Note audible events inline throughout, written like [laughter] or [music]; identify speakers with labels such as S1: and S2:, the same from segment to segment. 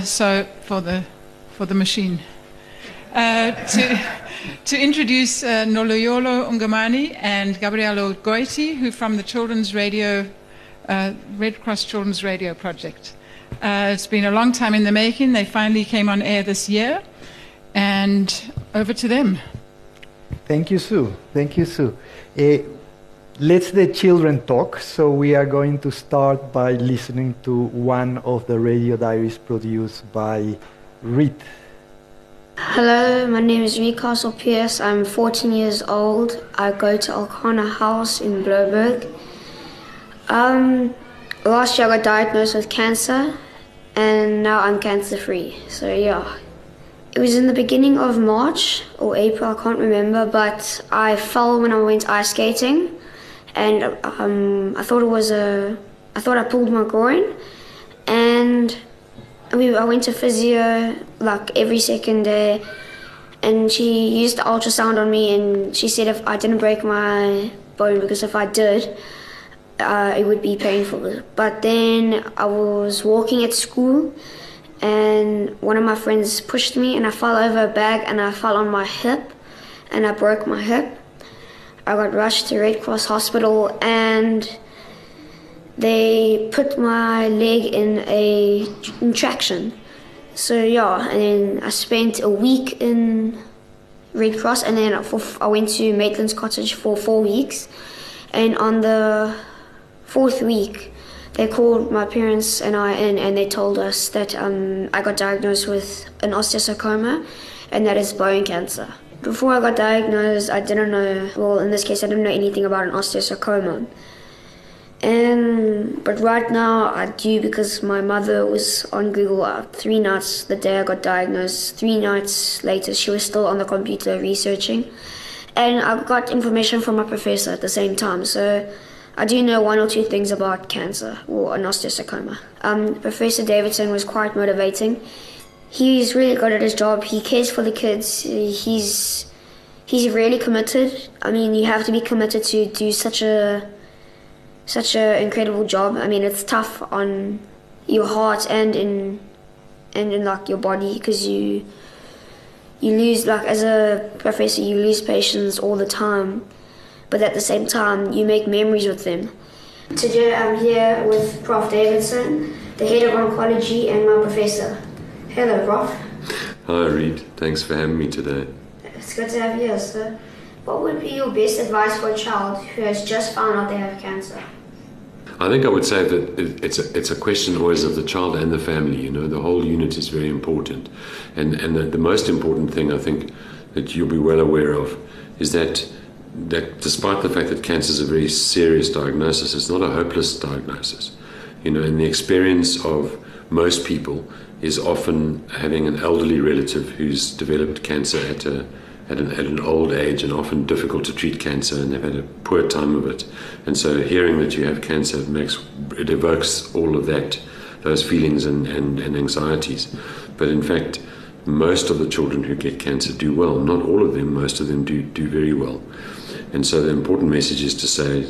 S1: So for the for the machine. Uh, to, to introduce uh, Noloyolo Ungamani and Gabriel Urgoiti, who from the Children's Radio, uh, Red Cross Children's Radio Project. Uh, it's been a long time in the making. They finally came on air this year, and over to them.
S2: Thank you, Sue. Thank you, Sue. Let's the children talk. So we are going to start by listening to one of the radio diaries produced by Reed.
S3: Hello, my name is Recastle Pierce. I'm 14 years old. I go to Alcana House in Blouberg. Um, last year I got diagnosed with cancer, and now I'm cancer free. So, yeah. It was in the beginning of March or April, I can't remember, but I fell when I went ice skating, and um, I thought it was a. I thought I pulled my groin, and we, I went to physio like every second day, and she used the ultrasound on me, and she said if I didn't break my bone, because if I did, uh, it would be painful. But then I was walking at school, and one of my friends pushed me, and I fell over a bag, and I fell on my hip, and I broke my hip. I got rushed to Red Cross Hospital, and they put my leg in a in traction. So yeah, and then I spent a week in Red Cross, and then for, I went to Maitland's Cottage for four weeks. And on the fourth week, they called my parents and I in, and they told us that um, I got diagnosed with an osteosarcoma, and that is bone cancer. Before I got diagnosed, I didn't know. Well, in this case, I didn't know anything about an osteosarcoma. And but right now I do because my mother was on Google uh, three nights the day I got diagnosed. Three nights later, she was still on the computer researching, and I got information from my professor at the same time. So I do know one or two things about cancer or an osteosarcoma. Um, Professor Davidson was quite motivating. He's really good at his job. He cares for the kids. He's he's really committed. I mean, you have to be committed to do such a such an incredible job. I mean, it's tough on your heart and in and in like your body because you you lose like as a professor you lose patients all the time, but at the same time you make memories with them. Today I'm here with Prof Davidson, the head of oncology, and my professor. Hello, Prof.
S4: Hi, Reed. Thanks for having me today.
S3: It's good to have you here, sir. What would be your best advice for a child who has just found out they have cancer?
S4: I think I would say that it's a, it's a question always of the child and the family. You know, the whole unit is very important, and and the, the most important thing I think that you'll be well aware of is that that despite the fact that cancer is a very serious diagnosis, it's not a hopeless diagnosis. You know, in the experience of most people is often having an elderly relative who's developed cancer at a at an, at an old age and often difficult to treat cancer and they've had a poor time of it. And so hearing that you have cancer makes it evokes all of that, those feelings and, and, and anxieties. But in fact, most of the children who get cancer do well. Not all of them, most of them do, do very well. And so the important message is to say,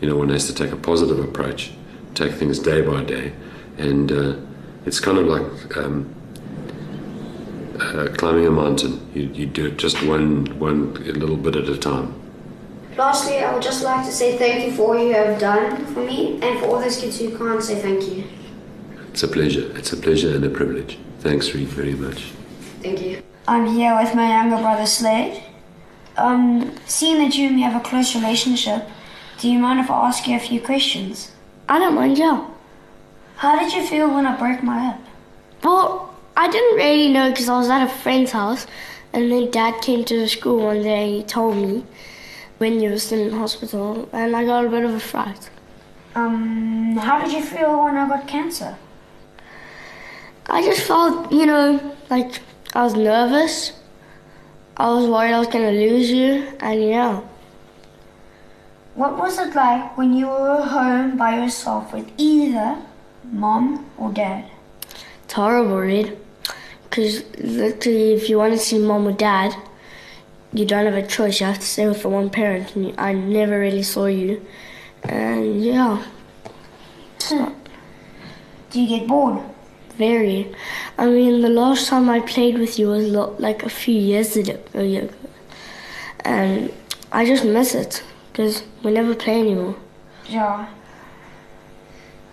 S4: you know, one has to take a positive approach, take things day by day. And uh, it's kind of like um, uh, climbing a mountain. You, you do it just one, one little bit at a time.
S3: Lastly, I would just like to say thank you for all you have done for me and for all those kids who can't say thank you.
S4: It's a pleasure. It's a pleasure and a privilege. Thanks, Reed, very much.
S3: Thank you. I'm here with my younger brother Slade. Um, seeing that you and me have a close relationship, do you mind if I ask you a few questions?
S5: I don't mind, yeah.
S3: How did you feel when I broke my hip?
S5: Well, I didn't really know because I was at a friend's house, and then Dad came to the school one day and he told me when you were still in hospital, and I got a bit of a fright.
S3: Um, how did you feel when I got cancer?
S5: I just felt, you know, like I was nervous. I was worried I was gonna lose you, and yeah.
S3: What was it like when you were home by yourself with either mom or dad?
S5: It's horrible, Reed. Because literally, if you want to see mom or dad, you don't have a choice. You have to stay with the one parent. And I never really saw you. And yeah.
S3: Do you get bored?
S5: Very. I mean, the last time I played with you was lo- like a few years ago, and I just miss it because we never play anymore.
S3: Yeah.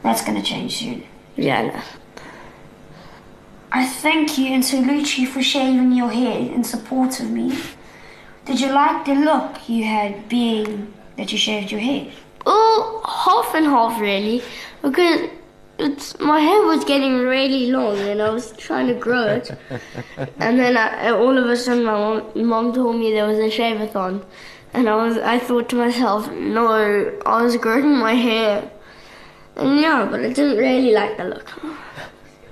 S3: That's gonna change soon.
S5: Yeah, no.
S3: I thank you and salute you for shaving your head in support of me. Did you like the look you had being that you shaved your head?
S5: Well, half and half really, because it's my hair was getting really long and I was trying to grow it, [laughs] and then I, all of a sudden my mom, mom told me there was a shave-a-thon, and I was I thought to myself, no, I was growing my hair, yeah, but I didn't really like the look.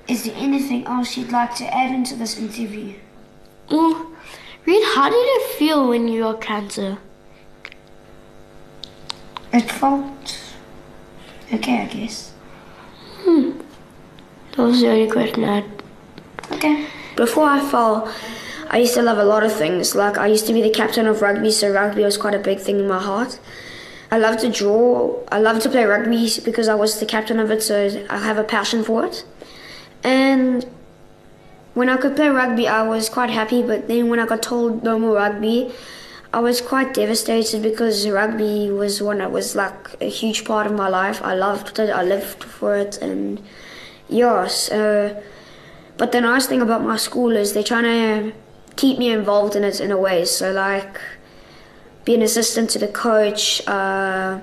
S3: Is there anything else you'd like to add into this interview?
S5: Well, Reed, how did it feel when you got cancer?
S3: It felt okay, I guess. Hmm.
S5: That was the only question I had.
S3: Okay.
S6: Before I fell, I used to love a lot of things. Like I used to be the captain of rugby, so rugby was quite a big thing in my heart. I love to draw. I love to play rugby because I was the captain of it, so I have a passion for it. And when I could play rugby, I was quite happy. But then when I got told no more rugby, I was quite devastated because rugby was one that was like a huge part of my life. I loved it. I lived for it, and yeah. So, but the nice thing about my school is they're trying to keep me involved in it in a way. So like be an assistant to the coach. Uh,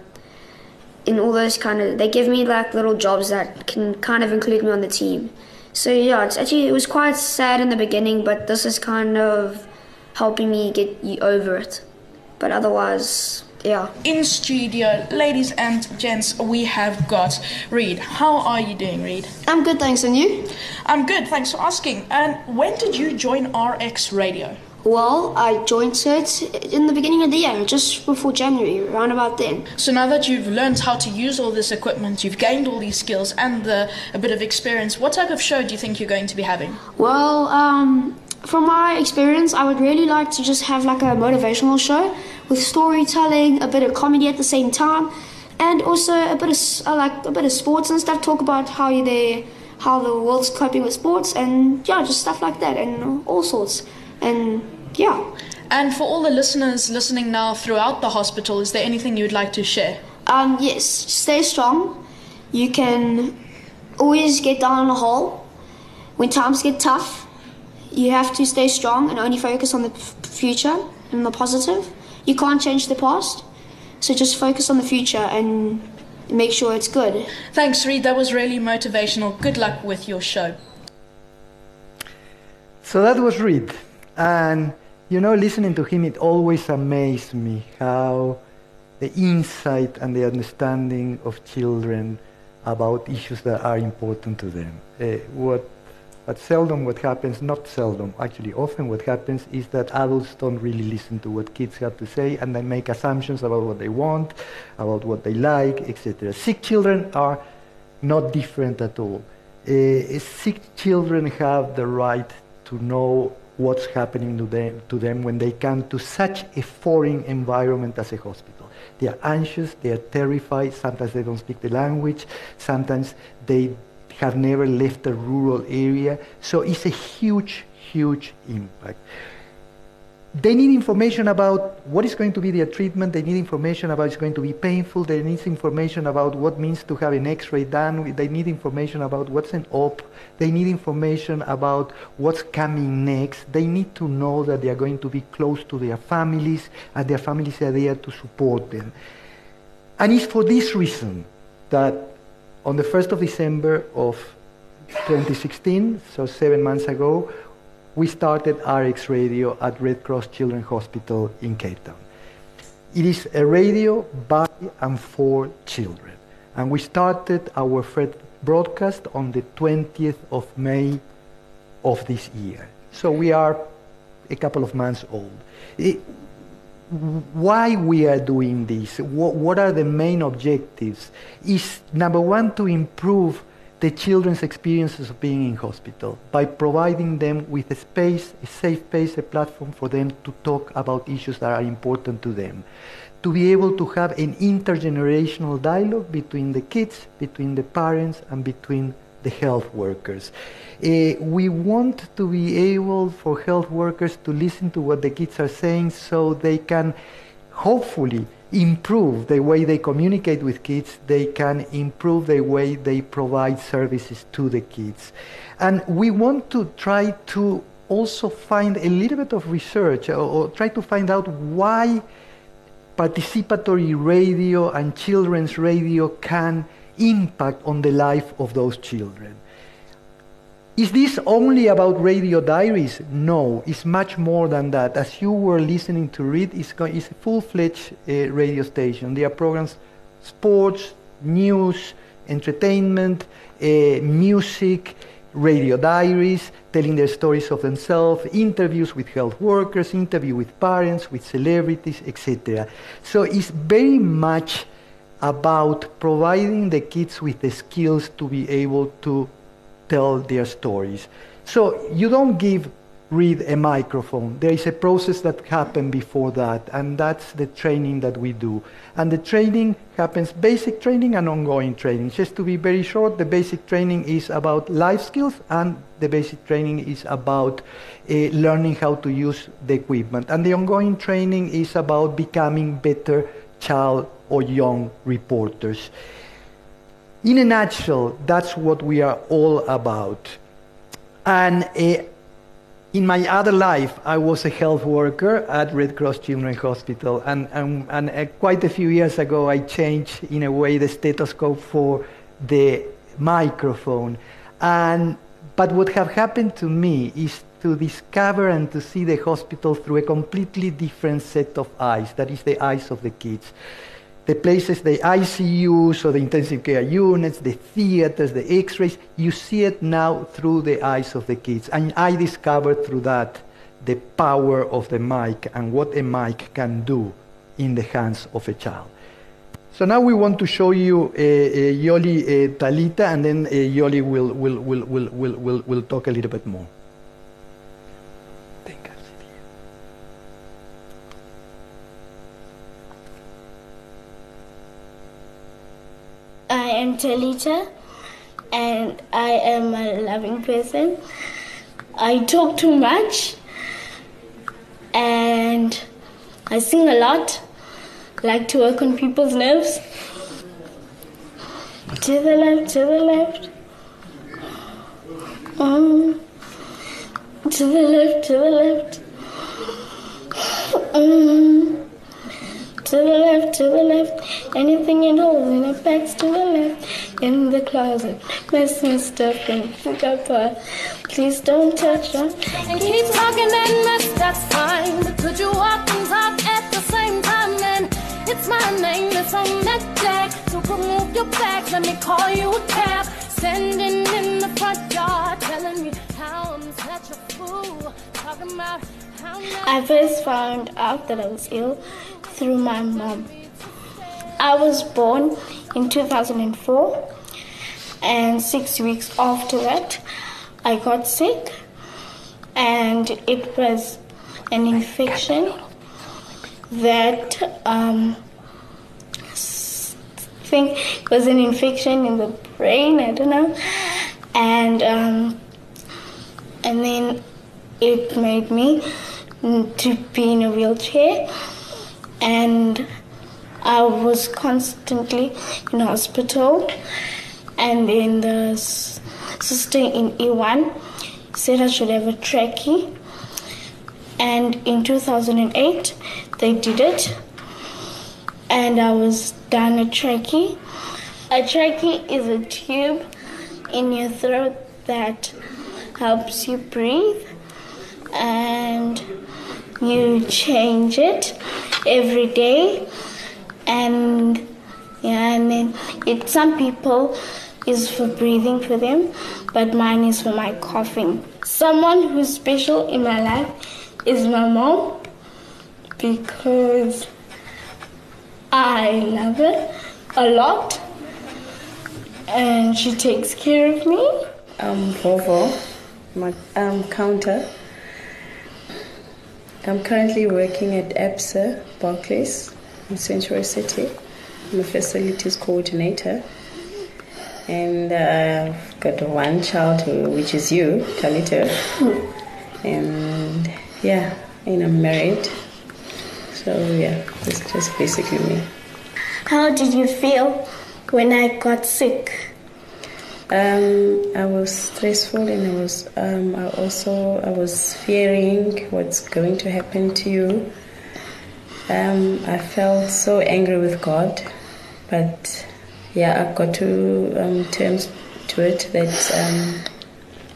S6: in all those kind of, they give me like little jobs that can kind of include me on the team. So yeah, it's actually it was quite sad in the beginning, but this is kind of helping me get you over it. But otherwise, yeah.
S7: In studio, ladies and gents, we have got Reed. How are you doing, Reed?
S8: I'm good, thanks. And you?
S7: I'm good, thanks for asking. And when did you join RX Radio?
S8: Well, I joined it in the beginning of the year, just before January, around about then.
S7: So now that you've learned how to use all this equipment, you've gained all these skills and uh, a bit of experience, what type of show do you think you're going to be having?
S8: Well, um, from my experience, I would really like to just have like a motivational show with storytelling, a bit of comedy at the same time, and also a bit of uh, like a bit of sports and stuff. Talk about how they, how the world's coping with sports, and yeah, just stuff like that, and all sorts, and yeah.
S7: And for all the listeners listening now throughout the hospital, is there anything you'd like to share?
S8: Um, yes, stay strong. You can always get down in a hole. When times get tough, you have to stay strong and only focus on the f- future and the positive. You can't change the past, so just focus on the future and make sure it's good.
S7: Thanks, Reed. That was really motivational. Good luck with your show.
S2: So that was Reed. And, you know, listening to him, it always amazed me how the insight and the understanding of children about issues that are important to them. Uh, what, but seldom what happens, not seldom, actually often what happens is that adults don't really listen to what kids have to say and they make assumptions about what they want, about what they like, etc. Sick children are not different at all. Uh, sick children have the right to know what's happening to them, to them when they come to such a foreign environment as a hospital. They are anxious, they are terrified, sometimes they don't speak the language, sometimes they have never left a rural area. So it's a huge, huge impact. They need information about what is going to be their treatment. They need information about it's going to be painful. They need information about what means to have an X-ray done. They need information about what's an op. They need information about what's coming next. They need to know that they are going to be close to their families and their families are there to support them. And it's for this reason that on the 1st of December of 2016, so seven months ago, we started RX Radio at Red Cross Children's Hospital in Cape Town. It is a radio by and for children. And we started our first broadcast on the 20th of May of this year. So we are a couple of months old. It, why we are doing this, what, what are the main objectives, is number one to improve the children's experiences of being in hospital by providing them with a space, a safe space, a platform for them to talk about issues that are important to them. To be able to have an intergenerational dialogue between the kids, between the parents, and between the health workers. Uh, we want to be able for health workers to listen to what the kids are saying so they can hopefully improve the way they communicate with kids, they can improve the way they provide services to the kids. And we want to try to also find a little bit of research or, or try to find out why participatory radio and children's radio can impact on the life of those children. Is this only about radio diaries? No, it's much more than that. As you were listening to Reed, it's, it's a full-fledged uh, radio station. There are programs, sports, news, entertainment, uh, music, radio diaries, telling their stories of themselves, interviews with health workers, interview with parents, with celebrities, etc. So it's very much about providing the kids with the skills to be able to tell their stories. So you don't give Reed a microphone. There is a process that happens before that, and that's the training that we do. And the training happens basic training and ongoing training. Just to be very short, the basic training is about life skills, and the basic training is about uh, learning how to use the equipment. And the ongoing training is about becoming better child or young reporters. In a nutshell, that's what we are all about. And uh, in my other life, I was a health worker at Red Cross Children's Hospital, and, and, and uh, quite a few years ago, I changed, in a way, the stethoscope for the microphone. And, but what have happened to me is to discover and to see the hospital through a completely different set of eyes, that is the eyes of the kids the places, the ICUs or the intensive care units, the theaters, the x-rays, you see it now through the eyes of the kids. And I discovered through that the power of the mic and what a mic can do in the hands of a child. So now we want to show you uh, uh, Yoli uh, Talita, and then uh, Yoli will, will, will, will, will, will talk a little bit more.
S9: I am Talita and I am a loving person. I talk too much and I sing a lot. like to work on people's nerves. To the left, to the left. Um, to the left, to the left. Um, to the left, to the left. Anything in holes in the bags to the left. In the closet, mess my stuff up her. Please don't touch her.
S10: And keep talking and mess, that's fine. But could you walk and talk at the same time? Then it's my name, it's on that jack. So remove your bags, let me call you a cab. Standing in the front yard, telling me how I'm such a fool. Talking about how
S9: I first found out that I was ill through my mom. I was born in 2004, and six weeks after that, I got sick, and it was an infection that um, I think was an infection in the brain. I don't know, and um, and then it made me to be in a wheelchair and I was constantly in hospital. And then the sister in E1 said I should have a trachea. And in 2008, they did it. And I was done a trachea. A trachea is a tube in your throat that helps you breathe. And you change it every day. And yeah and then it some people is for breathing for them but mine is for my coughing. Someone who's special in my life is my mom because i love her a lot and she takes care of me.
S11: I'm Vovo, my um, counter I'm currently working at ABSA Barclays in Central City. I'm a facilities coordinator. and uh, I've got one child who, which is you, Talito, and yeah, and I'm married. So yeah, it's just basically me.
S9: How did you feel when I got sick?
S11: Um, I was stressful and I was um, I also I was fearing what's going to happen to you. Um, I felt so angry with God, but yeah, I got to um, terms to it that um,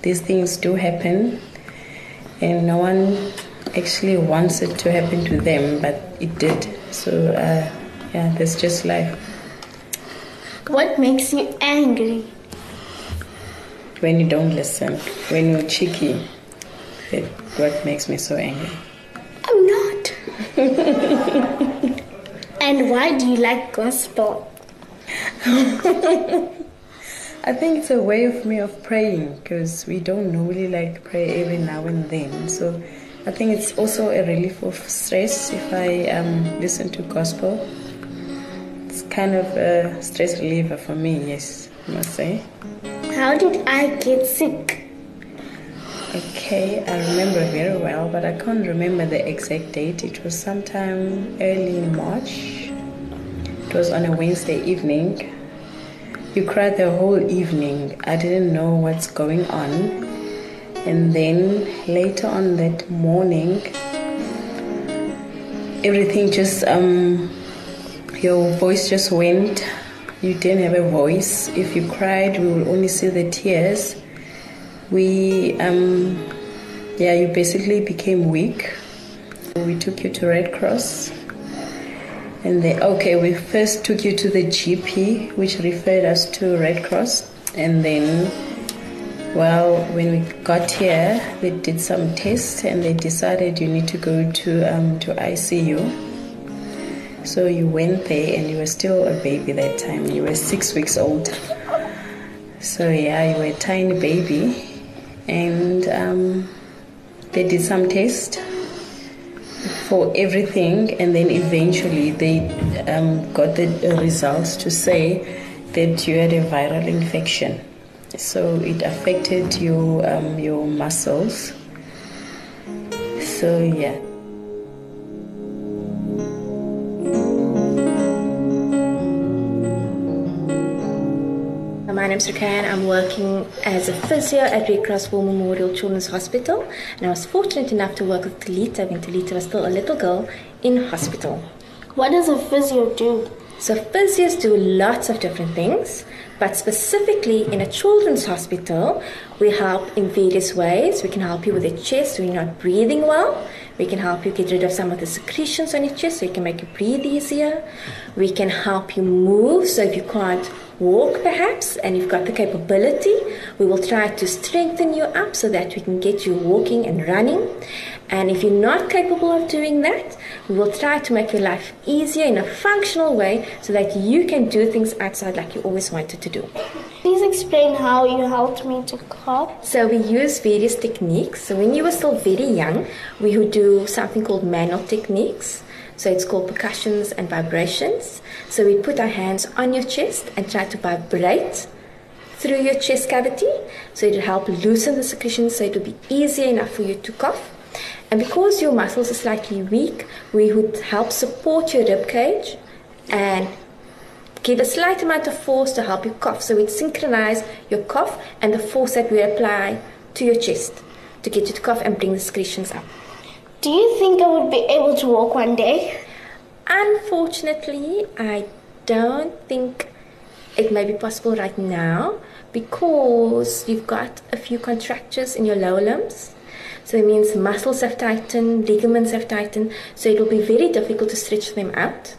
S11: these things do happen, and no one actually wants it to happen to them, but it did. So uh, yeah, that's just life.
S9: What makes you angry?
S11: When you don't listen, when you're cheeky, that what makes me so angry.
S9: I'm not. [laughs] and why do you like gospel? [laughs]
S11: I think it's a way of me of praying because we don't normally like pray every now and then. So I think it's also a relief of stress if I um, listen to gospel. It's kind of a stress reliever for me, yes, I must say.
S9: How did I get sick?
S11: Okay, I remember very well, but I can't remember the exact date. It was sometime early in March. It was on a Wednesday evening. You cried the whole evening. I didn't know what's going on. And then later on that morning, everything just, um, your voice just went. You didn't have a voice. If you cried, we will only see the tears. We, um, yeah, you basically became weak. We took you to Red Cross. And then, okay, we first took you to the GP, which referred us to Red Cross. And then, well, when we got here, they did some tests and they decided you need to go to, um, to ICU. So you went there and you were still a baby that time. You were six weeks old. So yeah, you were a tiny baby. And um, they did some tests for everything, and then eventually they um, got the results to say that you had a viral infection. So it affected your um, your muscles. So yeah.
S12: Name's Rakayan. I'm working as a physio at Red Cross War Memorial Children's Hospital, and I was fortunate enough to work with Talita when Talita was still a little girl in hospital.
S9: What does a physio do?
S12: So physios do lots of different things, but specifically in a children's hospital, we help in various ways. We can help you with your chest when you're not breathing well. We can help you get rid of some of the secretions on your chest so you can make you breathe easier. We can help you move so if you can't walk perhaps and you've got the capability, we will try to strengthen you up so that we can get you walking and running. And if you're not capable of doing that, we will try to make your life easier in a functional way so that you can do things outside like you always wanted to do.
S9: Please explain how you helped me to cough.
S12: So we use various techniques. So when you were still very young, we would do something called manual techniques. So it's called percussions and vibrations. So we put our hands on your chest and try to vibrate through your chest cavity. So it'll help loosen the secretions so it'll be easier enough for you to cough. And because your muscles are slightly weak, we would help support your rib cage and give a slight amount of force to help you cough. So we'd synchronize your cough and the force that we apply to your chest to get you to cough and bring the secretions up.
S9: Do you think I would be able to walk one day?
S12: Unfortunately, I don't think it may be possible right now because you've got a few contractures in your lower limbs. So it means muscles have tightened, ligaments have tightened, so it will be very difficult to stretch them out.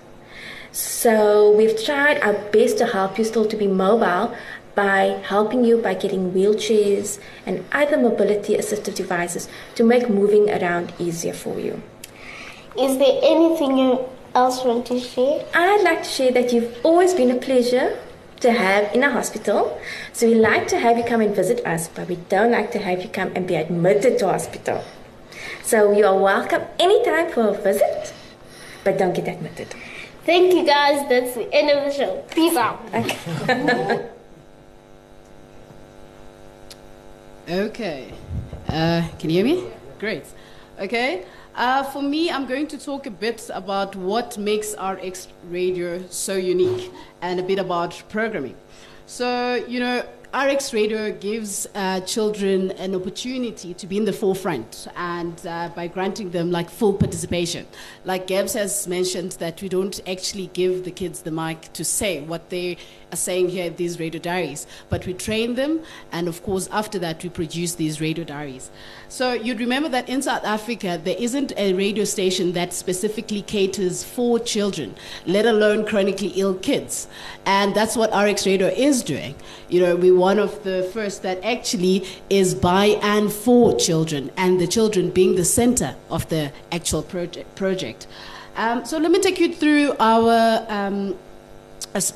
S12: So we've tried our best to help you still to be mobile by helping you by getting wheelchairs and other mobility assistive devices to make moving around easier for you.
S9: Is there anything you else want to share?
S12: I'd like to share that you've always been a pleasure to have in a hospital. So we like to have you come and visit us, but we don't like to have you come and be admitted to hospital. So you are welcome anytime for a visit, but don't get admitted.
S9: Thank you guys. That's the end of the show. Peace out.
S12: Okay. [laughs]
S13: okay. Uh, can you hear me? Great. Okay. Uh, for me, I'm going to talk a bit about what makes RX Radio so unique and a bit about programming. So, you know, RX Radio gives uh, children an opportunity to be in the forefront and uh, by granting them like full participation. Like Gabs has mentioned that we don't actually give the kids the mic to say what they are saying here in these radio diaries, but we train them and of course after that we produce these radio diaries. So you'd remember that in South Africa there isn't a radio station that specifically caters for children, let alone chronically ill kids. And that's what RX Radio is doing. You know, we one of the first that actually is by and for children, and the children being the center of the actual project. project. Um, so let me take you through our um,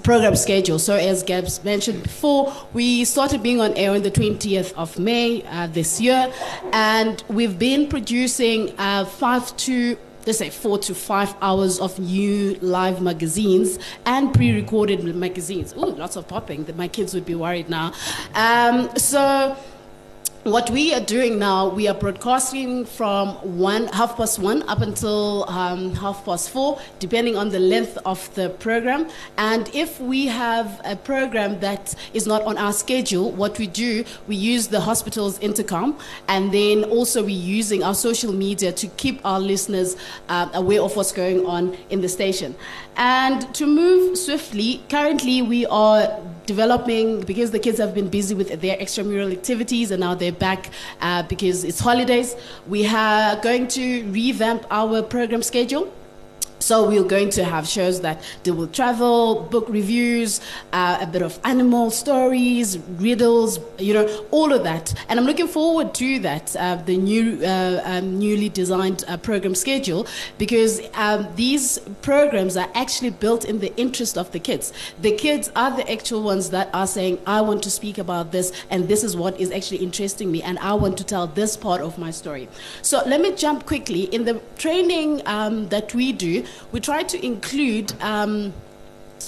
S13: program schedule. So as Gabs mentioned before, we started being on air on the 20th of May uh, this year, and we've been producing uh, five to let's say four to five hours of new live magazines and pre-recorded magazines. Ooh, lots of popping. My kids would be worried now. Um, so what we are doing now, we are broadcasting from one half past one up until um, half past four, depending on the length of the program. And if we have a program that is not on our schedule, what we do, we use the hospital's intercom, and then also we're using our social media to keep our listeners uh, aware of what's going on in the station. And to move swiftly, currently we are developing because the kids have been busy with their extramural activities and now they're back uh, because it's holidays. We are going to revamp our program schedule so we're going to have shows that deal with travel, book reviews, uh, a bit of animal stories, riddles, you know, all of that. And I'm looking forward to that, uh, the new, uh, um, newly designed uh, program schedule, because um, these programs are actually built in the interest of the kids. The kids are the actual ones that are saying, I want to speak about this, and this is what is actually interesting me, and I want to tell this part of my story. So let me jump quickly. In the training um, that we do, we try to include um,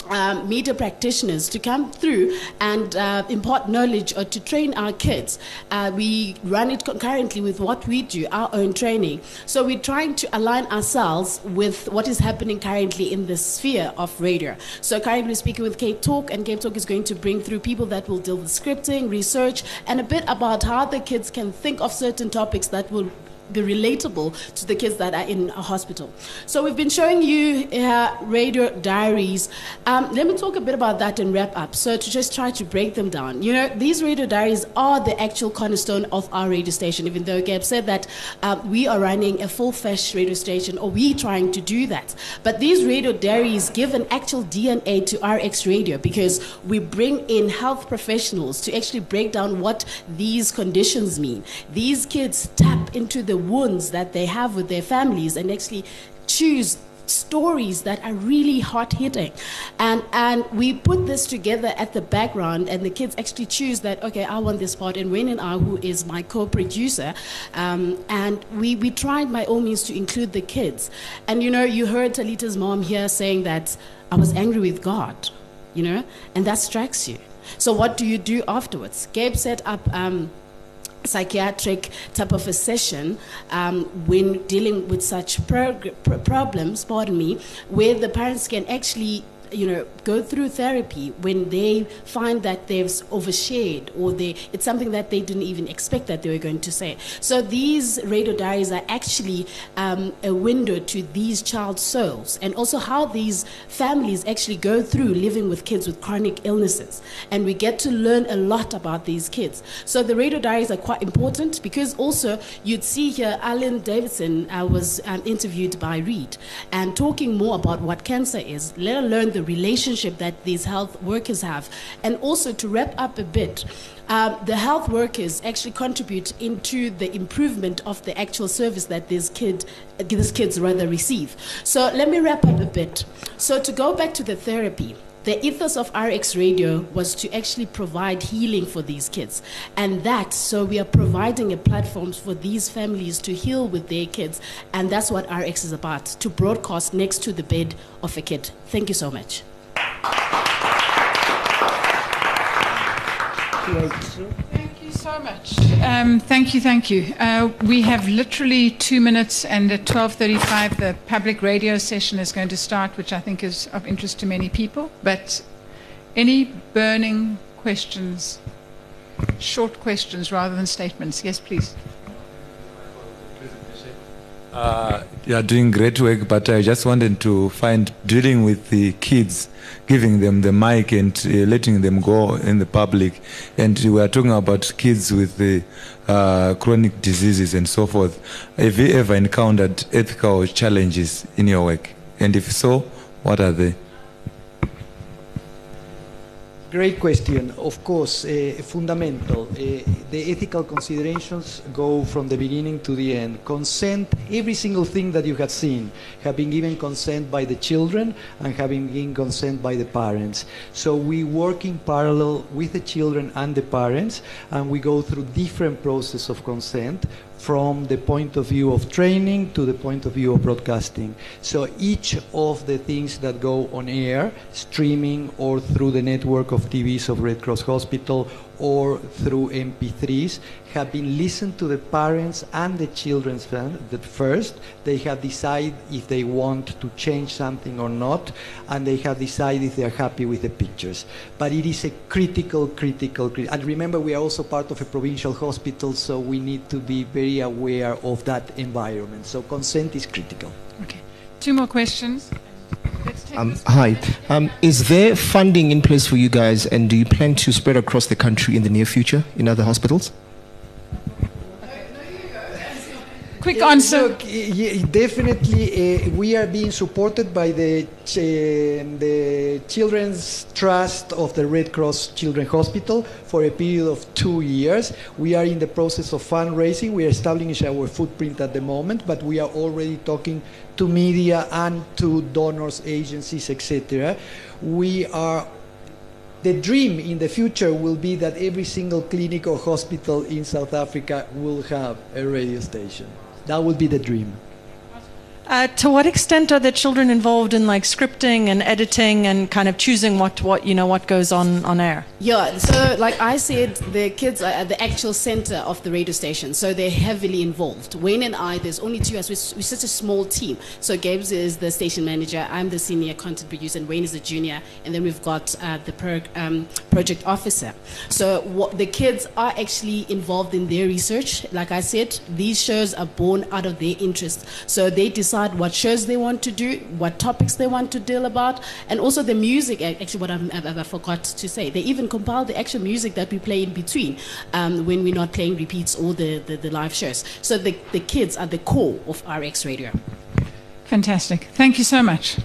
S13: um, media practitioners to come through and uh, impart knowledge or to train our kids. Uh, we run it concurrently with what we do, our own training. So we're trying to align ourselves with what is happening currently in the sphere of radio. So currently we're speaking with Cape Talk, and Cape Talk is going to bring through people that will deal with scripting, research, and a bit about how the kids can think of certain topics that will be relatable to the kids that are in a hospital. So we've been showing you uh, radio diaries. Um, let me talk a bit about that and wrap up. So to just try to break them down, you know, these radio diaries are the actual cornerstone of our radio station. Even though Gab said that uh, we are running a full-fledged radio station, or we trying to do that. But these radio diaries give an actual DNA to RX Radio because we bring in health professionals to actually break down what these conditions mean. These kids tap into the the wounds that they have with their families and actually choose stories that are really hard hitting and and we put this together at the background and the kids actually choose that okay i want this part and Wayne and i who is my co-producer um, and we we tried by all means to include the kids. And you know you heard talita's mom here saying that i was angry with god you know and that strikes you. So what do you do afterwards? Gabe set up um, psychiatric type of a session um, when dealing with such problems, pardon me, where the parents can actually you know, go through therapy when they find that they've overshared or they it's something that they didn't even expect that they were going to say. So these radio diaries are actually um, a window to these child souls and also how these families actually go through living with kids with chronic illnesses. And we get to learn a lot about these kids. So the radio diaries are quite important because also you'd see here Alan Davidson uh, was um, interviewed by Reed and talking more about what cancer is, let alone the relationship that these health workers have. And also to wrap up a bit, um, the health workers actually contribute into the improvement of the actual service that these kid, these kids rather receive. So let me wrap up a bit. So to go back to the therapy, the ethos of RX Radio was to actually provide healing for these kids. And that, so we are providing a platform for these families to heal with their kids. And that's what RX is about, to broadcast next to the bed of a kid. Thank you so much.
S1: Thank you so much. Um, thank you, thank you. Uh, we have literally two minutes, and at 12:35, the public radio session is going to start, which I think is of interest to many people. But any burning questions? Short questions rather than statements. Yes, please.
S14: Uh, you are doing great work, but I just wanted to find dealing with the kids, giving them the mic and uh, letting them go in the public. And we are talking about kids with the uh, chronic diseases and so forth. Have you ever encountered ethical challenges in your work? And if so, what are they?
S2: Great question. Of course, uh, fundamental. Uh, the ethical considerations go from the beginning to the end. Consent, every single thing that you have seen, have been given consent by the children and have been given consent by the parents. So we work in parallel with the children and the parents, and we go through different process of consent from the point of view of training to the point of view of broadcasting. So each of the things that go on air, streaming or through the network of TVs of Red Cross Hospital or through MP3s, have been listened to the parents and the children's that first. They have decided if they want to change something or not, and they have decided if they are happy with the pictures. But it is a critical, critical, and remember we are also part of a provincial hospital, so we need to be very aware of that environment. So consent is critical.
S1: Okay. Two more questions.
S15: Um, hi. Um, is there funding in place for you guys, and do you plan to spread across the country in the near future in other hospitals?
S1: Quick answer.
S2: Look, definitely, uh, we are being supported by the ch- the Children's Trust of the Red Cross Children's Hospital for a period of two years. We are in the process of fundraising. We are establishing our footprint at the moment, but we are already talking to media and to donors, agencies, etc. We are the dream in the future will be that every single clinic or hospital in South Africa will have a radio station. That would be the dream.
S16: Uh, to what extent are the children involved in like scripting and editing and kind of choosing what, what you know what goes on on air?
S13: Yeah, so like I said, the kids are at the actual center of the radio station, so they're heavily involved. Wayne and I, there's only two of us. We're, we're such a small team. So Gabe's is the station manager, I'm the senior content producer, and Wayne is the junior, and then we've got uh, the um, project officer. So what, the kids are actually involved in their research. Like I said, these shows are born out of their interest. So they decide what shows they want to do, what topics they want to deal about, and also the music. Actually, what I'm, I, I forgot to say, they even compile the actual music that we play in between um, when we're not playing repeats or the, the, the live shows. So the, the kids are the core of RX Radio.
S1: Fantastic. Thank you so much.